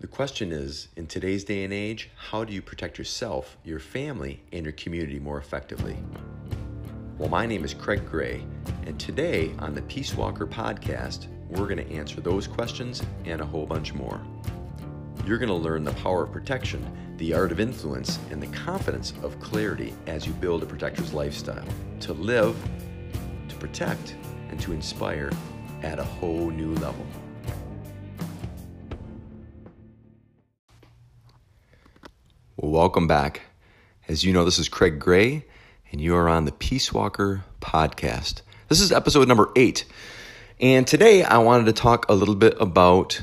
The question is in today's day and age, how do you protect yourself, your family, and your community more effectively? Well, my name is Craig Gray, and today on the Peace Walker podcast, we're going to answer those questions and a whole bunch more. You're going to learn the power of protection, the art of influence, and the confidence of clarity as you build a protector's lifestyle to live, to protect, and to inspire at a whole new level. Welcome back. As you know, this is Craig Gray, and you are on the Peace Walker podcast. This is episode number eight. And today I wanted to talk a little bit about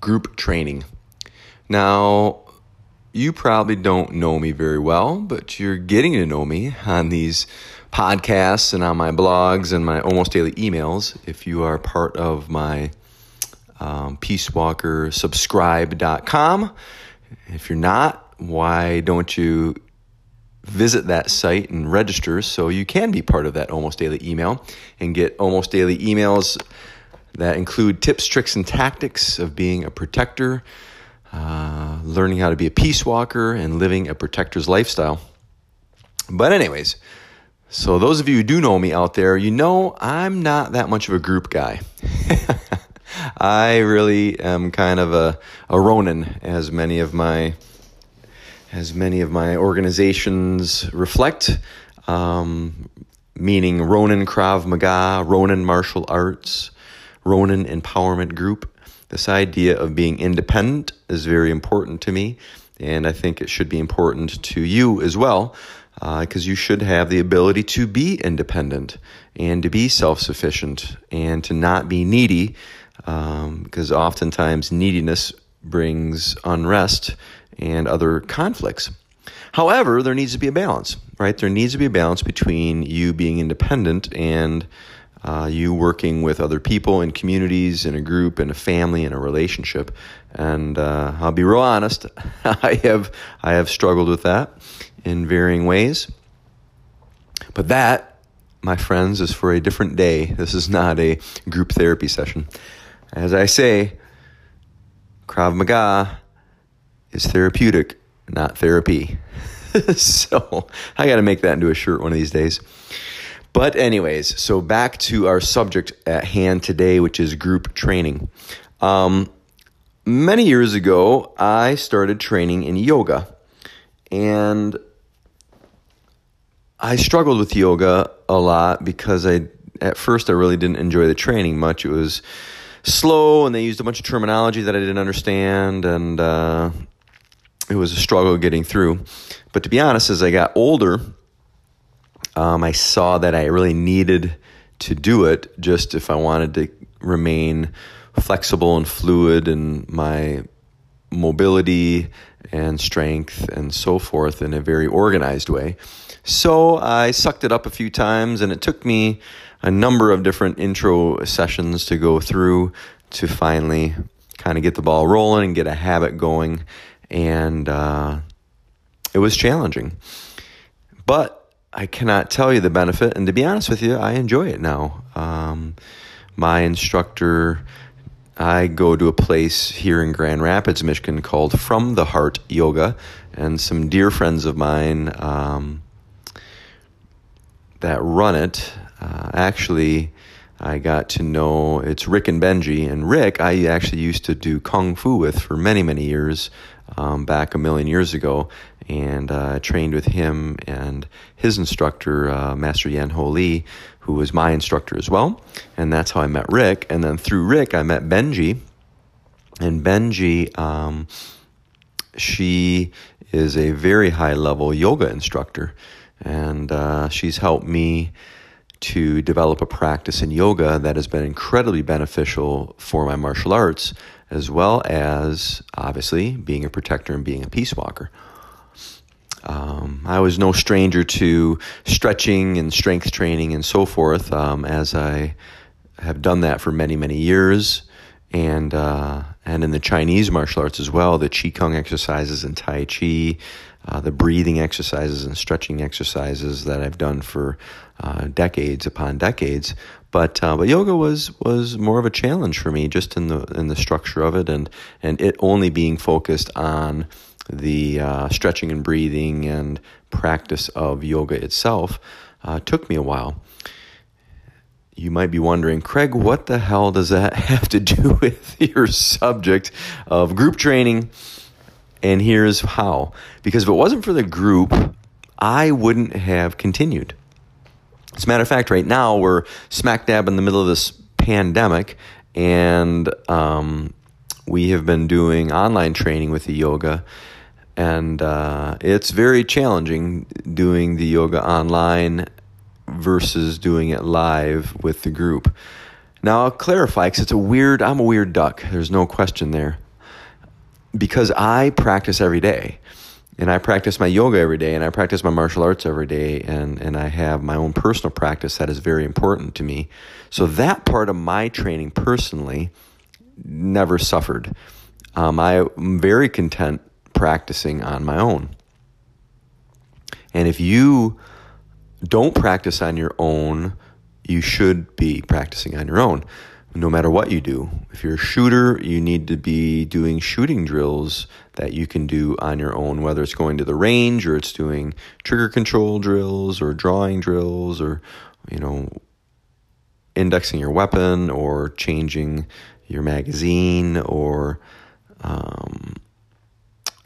group training. Now, you probably don't know me very well, but you're getting to know me on these podcasts and on my blogs and my almost daily emails if you are part of my um, peacewalkersubscribe.com. If you're not, why don't you visit that site and register so you can be part of that almost daily email and get almost daily emails that include tips, tricks, and tactics of being a protector, uh, learning how to be a peace walker, and living a protector's lifestyle. But, anyways, so those of you who do know me out there, you know I'm not that much of a group guy. I really am kind of a, a Ronin, as many of my as many of my organizations reflect, um, meaning Ronin Krav Maga, Ronin Martial Arts, Ronin Empowerment Group. This idea of being independent is very important to me, and I think it should be important to you as well, because uh, you should have the ability to be independent and to be self sufficient and to not be needy, because um, oftentimes neediness brings unrest and other conflicts. However, there needs to be a balance, right? There needs to be a balance between you being independent and uh, you working with other people in communities, in a group, in a family, in a relationship. And uh, I'll be real honest, I have I have struggled with that in varying ways. But that, my friends, is for a different day. This is not a group therapy session. As I say, Krav Maga is therapeutic, not therapy. so I got to make that into a shirt one of these days. But, anyways, so back to our subject at hand today, which is group training. Um, many years ago, I started training in yoga. And I struggled with yoga a lot because I, at first, I really didn't enjoy the training much. It was slow and they used a bunch of terminology that I didn't understand. And, uh, it was a struggle getting through. But to be honest, as I got older, um, I saw that I really needed to do it just if I wanted to remain flexible and fluid in my mobility and strength and so forth in a very organized way. So I sucked it up a few times, and it took me a number of different intro sessions to go through to finally kind of get the ball rolling and get a habit going and uh, it was challenging. But I cannot tell you the benefit, and to be honest with you, I enjoy it now. Um, my instructor, I go to a place here in Grand Rapids, Michigan called From the Heart Yoga, and some dear friends of mine um, that run it uh, actually. I got to know it's Rick and Benji. And Rick, I actually used to do kung fu with for many, many years um, back a million years ago, and uh, trained with him and his instructor, uh, Master Yan Ho Lee, who was my instructor as well. And that's how I met Rick. And then through Rick, I met Benji. And Benji, um, she is a very high level yoga instructor. And uh, she's helped me to develop a practice in yoga that has been incredibly beneficial for my martial arts as well as obviously being a protector and being a peace walker. Um, I was no stranger to stretching and strength training and so forth, um, as I have done that for many, many years, and uh, and in the Chinese martial arts as well, the Qigong exercises and Tai Chi, uh, the breathing exercises and stretching exercises that I've done for uh, decades upon decades. But uh, but yoga was was more of a challenge for me, just in the in the structure of it, and and it only being focused on the uh, stretching and breathing and practice of yoga itself uh, took me a while. You might be wondering, Craig, what the hell does that have to do with your subject of group training? And here's how. Because if it wasn't for the group, I wouldn't have continued. As a matter of fact, right now we're smack dab in the middle of this pandemic, and um, we have been doing online training with the yoga and uh, it's very challenging doing the yoga online versus doing it live with the group. Now I'll clarify because it's a weird. I'm a weird duck. There's no question there. Because I practice every day, and I practice my yoga every day, and I practice my martial arts every day, and and I have my own personal practice that is very important to me. So that part of my training personally never suffered. Um, I'm very content practicing on my own. And if you don't practice on your own, you should be practicing on your own, no matter what you do. If you're a shooter, you need to be doing shooting drills that you can do on your own, whether it's going to the range or it's doing trigger control drills or drawing drills or, you know, indexing your weapon or changing your magazine or um,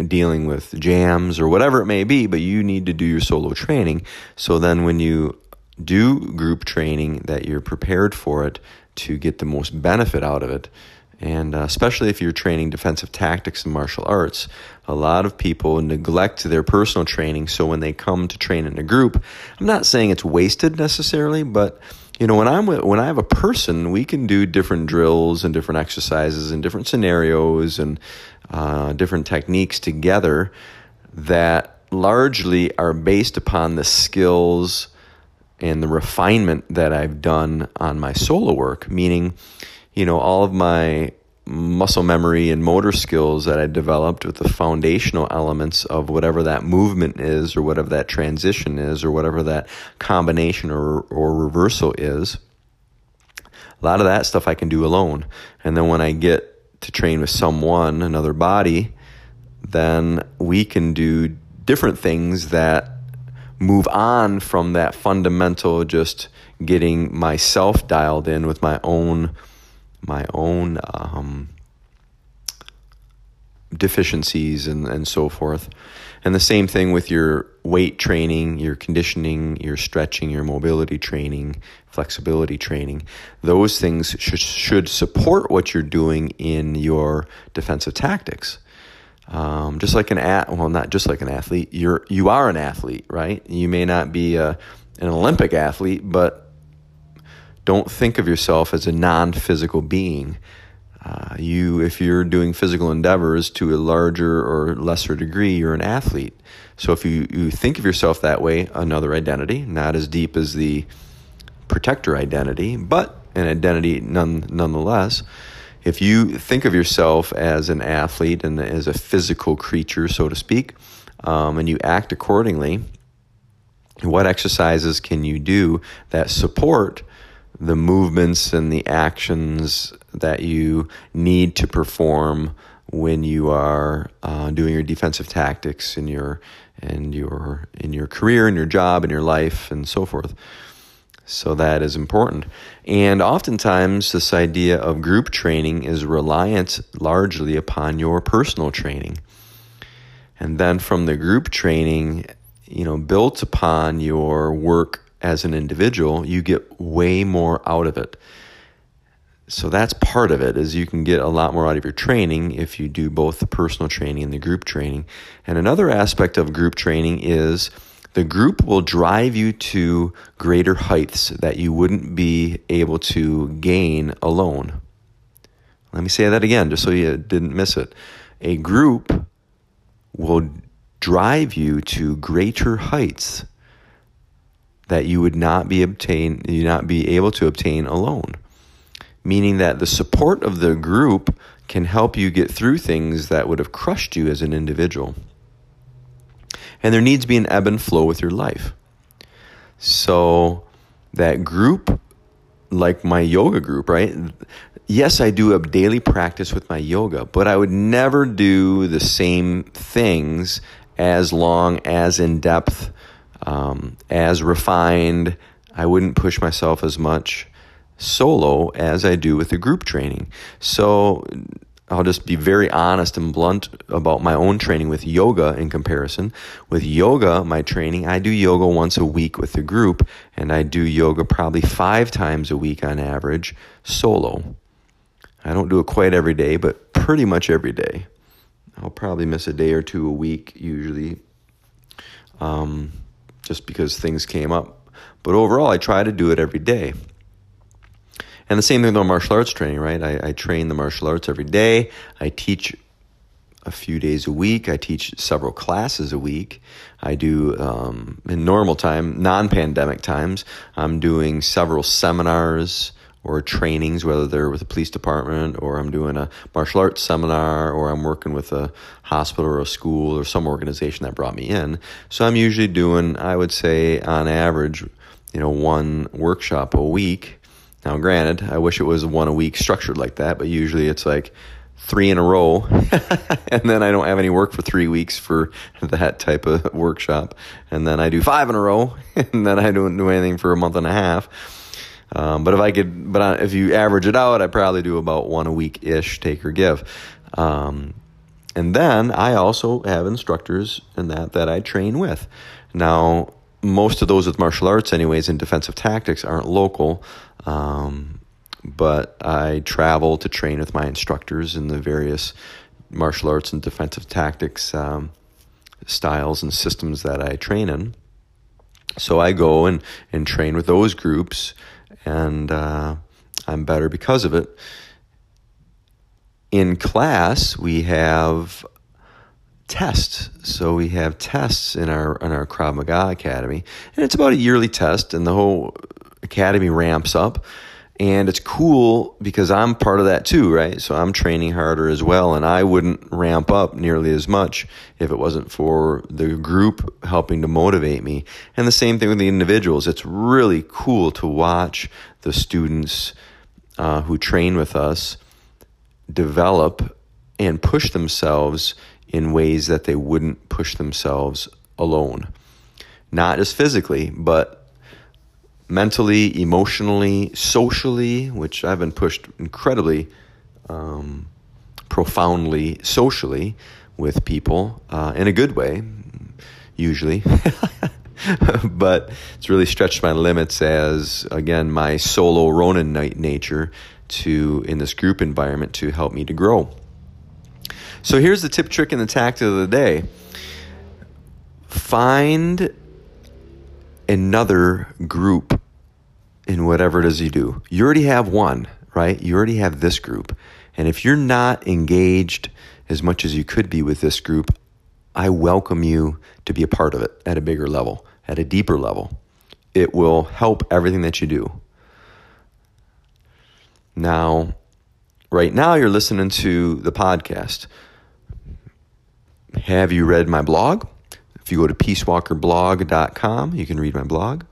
dealing with jams or whatever it may be, but you need to do your solo training. So then when you do group training, that you're prepared for it to get the most benefit out of it. And uh, especially if you're training defensive tactics and martial arts, a lot of people neglect their personal training. So when they come to train in a group, I'm not saying it's wasted necessarily, but you know when I'm with, when I have a person, we can do different drills and different exercises and different scenarios and uh, different techniques together that largely are based upon the skills and the refinement that I've done on my solo work, meaning, you know, all of my muscle memory and motor skills that I developed with the foundational elements of whatever that movement is or whatever that transition is or whatever that combination or, or reversal is. A lot of that stuff I can do alone. And then when I get to train with someone, another body, then we can do different things that move on from that fundamental just getting myself dialed in with my own my own um, deficiencies and, and so forth. And the same thing with your weight training, your conditioning, your stretching, your mobility training, flexibility training. Those things should, should support what you're doing in your defensive tactics. Um, just like an at well, not just like an athlete. You're you are an athlete, right? You may not be a, an Olympic athlete, but don't think of yourself as a non-physical being. Uh, you, if you're doing physical endeavors to a larger or lesser degree, you're an athlete. So if you, you think of yourself that way, another identity, not as deep as the protector identity, but an identity none, nonetheless. If you think of yourself as an athlete and as a physical creature, so to speak, um, and you act accordingly, what exercises can you do that support the movements and the actions that you need to perform when you are uh, doing your defensive tactics in your and your in your career and your job and your life and so forth. So that is important. And oftentimes, this idea of group training is reliant largely upon your personal training. And then from the group training, you know, built upon your work as an individual, you get way more out of it. So that's part of it is you can get a lot more out of your training if you do both the personal training and the group training. And another aspect of group training is the group will drive you to greater heights that you wouldn't be able to gain alone. Let me say that again just so you didn't miss it. A group will drive you to greater heights that you would not be obtain you not be able to obtain alone meaning that the support of the group can help you get through things that would have crushed you as an individual. And there needs to be an ebb and flow with your life. So, that group, like my yoga group, right? Yes, I do a daily practice with my yoga, but I would never do the same things as long, as in depth, um, as refined. I wouldn't push myself as much solo as I do with the group training. So I'll just be very honest and blunt about my own training with yoga in comparison. With yoga, my training, I do yoga once a week with the group, and I do yoga probably five times a week on average solo. I don't do it quite every day, but pretty much every day. I'll probably miss a day or two a week usually, um, just because things came up. But overall, I try to do it every day. And the same thing with martial arts training, right? I, I train the martial arts every day. I teach a few days a week. I teach several classes a week. I do, um, in normal time, non pandemic times, I'm doing several seminars or trainings, whether they're with the police department or I'm doing a martial arts seminar or I'm working with a hospital or a school or some organization that brought me in. So I'm usually doing, I would say, on average, you know, one workshop a week now, granted, I wish it was one a week structured like that, but usually it's like three in a row, and then I don't have any work for three weeks for that type of workshop, and then I do five in a row, and then I don't do anything for a month and a half. Um, but if I could, but if you average it out, I probably do about one a week ish, take or give. Um, and then I also have instructors in that that I train with. Now, most of those with martial arts, anyways, in defensive tactics aren't local. Um, but I travel to train with my instructors in the various martial arts and defensive tactics um, styles and systems that I train in. So I go and, and train with those groups, and uh, I'm better because of it. In class, we have tests. So we have tests in our in our Krav Maga Academy, and it's about a yearly test, and the whole academy ramps up. And it's cool because I'm part of that too, right? So I'm training harder as well, and I wouldn't ramp up nearly as much if it wasn't for the group helping to motivate me. And the same thing with the individuals. It's really cool to watch the students uh, who train with us develop and push themselves in ways that they wouldn't push themselves alone. Not just physically, but mentally, emotionally, socially, which I've been pushed incredibly um, profoundly socially with people uh, in a good way, usually. but it's really stretched my limits as, again, my solo Ronin nature to, in this group environment, to help me to grow. So here's the tip, trick, and the tactic of the day find another group in whatever it is you do. You already have one, right? You already have this group. And if you're not engaged as much as you could be with this group, I welcome you to be a part of it at a bigger level, at a deeper level. It will help everything that you do. Now, right now, you're listening to the podcast. Have you read my blog? If you go to peacewalkerblog.com, you can read my blog.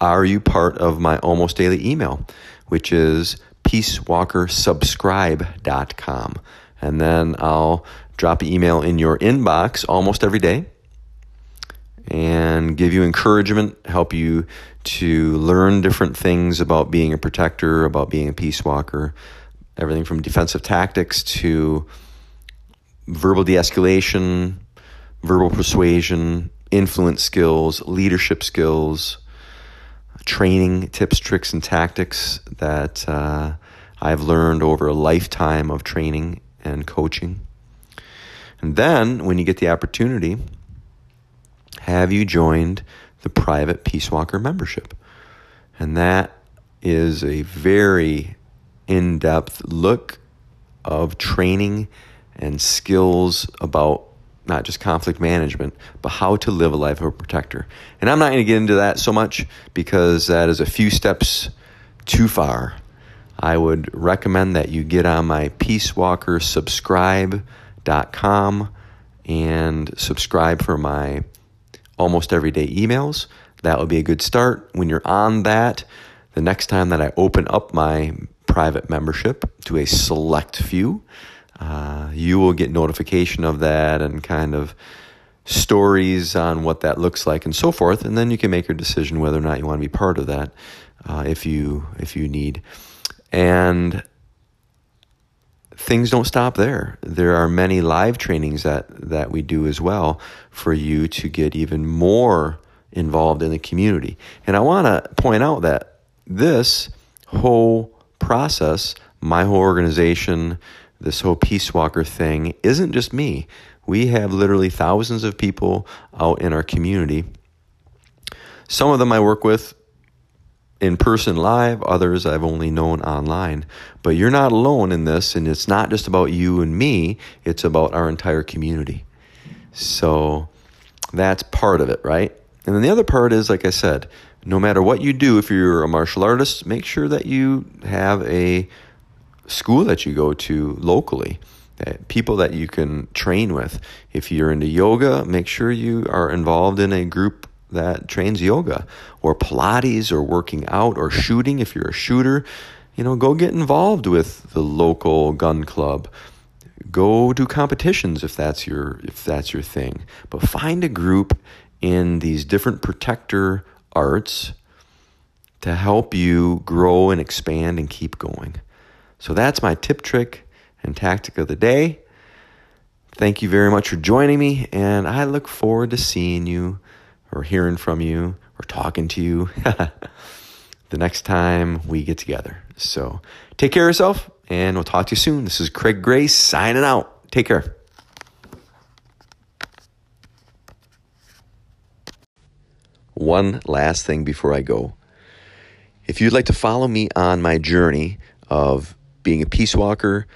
Are you part of my almost daily email, which is peacewalkersubscribe.com? And then I'll drop an email in your inbox almost every day and give you encouragement, help you to learn different things about being a protector, about being a peace walker, everything from defensive tactics to verbal de escalation, verbal persuasion, influence skills, leadership skills, training tips, tricks, and tactics that uh, I've learned over a lifetime of training and coaching. And then, when you get the opportunity, have you joined the private Peace Walker membership? And that is a very in depth look of training and skills about not just conflict management, but how to live a life of a protector. And I'm not going to get into that so much because that is a few steps too far. I would recommend that you get on my peacewalkersubscribe.com and subscribe for my almost everyday emails. That would be a good start. When you're on that, the next time that I open up my private membership to a select few, uh, you will get notification of that and kind of stories on what that looks like and so forth, and then you can make your decision whether or not you want to be part of that uh, if you if you need. And things don't stop there. There are many live trainings that that we do as well for you to get even more involved in the community. And I want to point out that this whole process, my whole organization, this whole Peace Walker thing isn't just me. We have literally thousands of people out in our community. Some of them I work with in person live, others I've only known online. But you're not alone in this, and it's not just about you and me, it's about our entire community. So that's part of it, right? And then the other part is, like I said, no matter what you do, if you're a martial artist, make sure that you have a school that you go to locally, that people that you can train with. If you're into yoga, make sure you are involved in a group that trains yoga or Pilates or working out or shooting. If you're a shooter, you know, go get involved with the local gun club. Go do competitions if that's your if that's your thing. But find a group in these different protector arts to help you grow and expand and keep going. So that's my tip, trick, and tactic of the day. Thank you very much for joining me, and I look forward to seeing you or hearing from you or talking to you the next time we get together. So take care of yourself, and we'll talk to you soon. This is Craig Grace signing out. Take care. One last thing before I go. If you'd like to follow me on my journey of being a peace walker,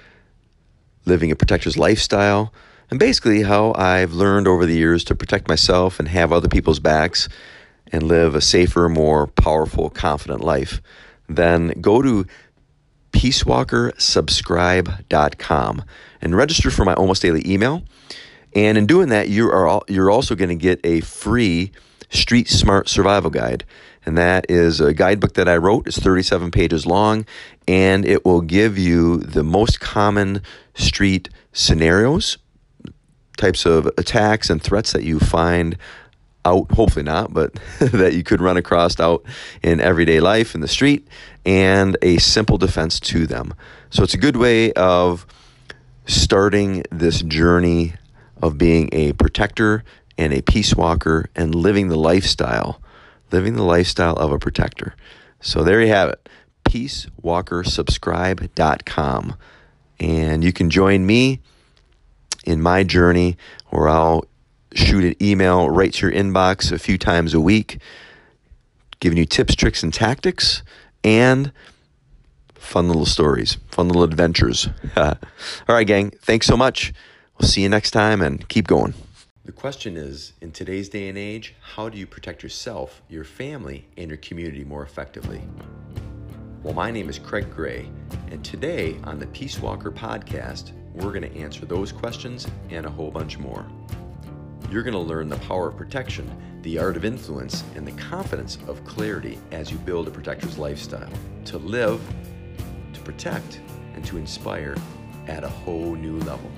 living a protector's lifestyle, and basically how I've learned over the years to protect myself and have other people's backs and live a safer, more powerful, confident life, then go to peacewalkersubscribe.com and register for my almost daily email. And in doing that, you are you're also going to get a free Street Smart Survival Guide. And that is a guidebook that I wrote. It's 37 pages long, and it will give you the most common street scenarios, types of attacks and threats that you find out, hopefully not, but that you could run across out in everyday life in the street, and a simple defense to them. So it's a good way of starting this journey of being a protector and a peace walker and living the lifestyle, living the lifestyle of a protector. So there you have it. Peacewalkersubscribe.com. And you can join me in my journey where I'll shoot an email right to your inbox a few times a week, giving you tips, tricks, and tactics and fun little stories, fun little adventures. All right, gang. Thanks so much. We'll see you next time and keep going. The question is in today's day and age, how do you protect yourself, your family, and your community more effectively? Well, my name is Craig Gray, and today on the Peace Walker podcast, we're going to answer those questions and a whole bunch more. You're going to learn the power of protection, the art of influence, and the confidence of clarity as you build a protector's lifestyle to live, to protect, and to inspire at a whole new level.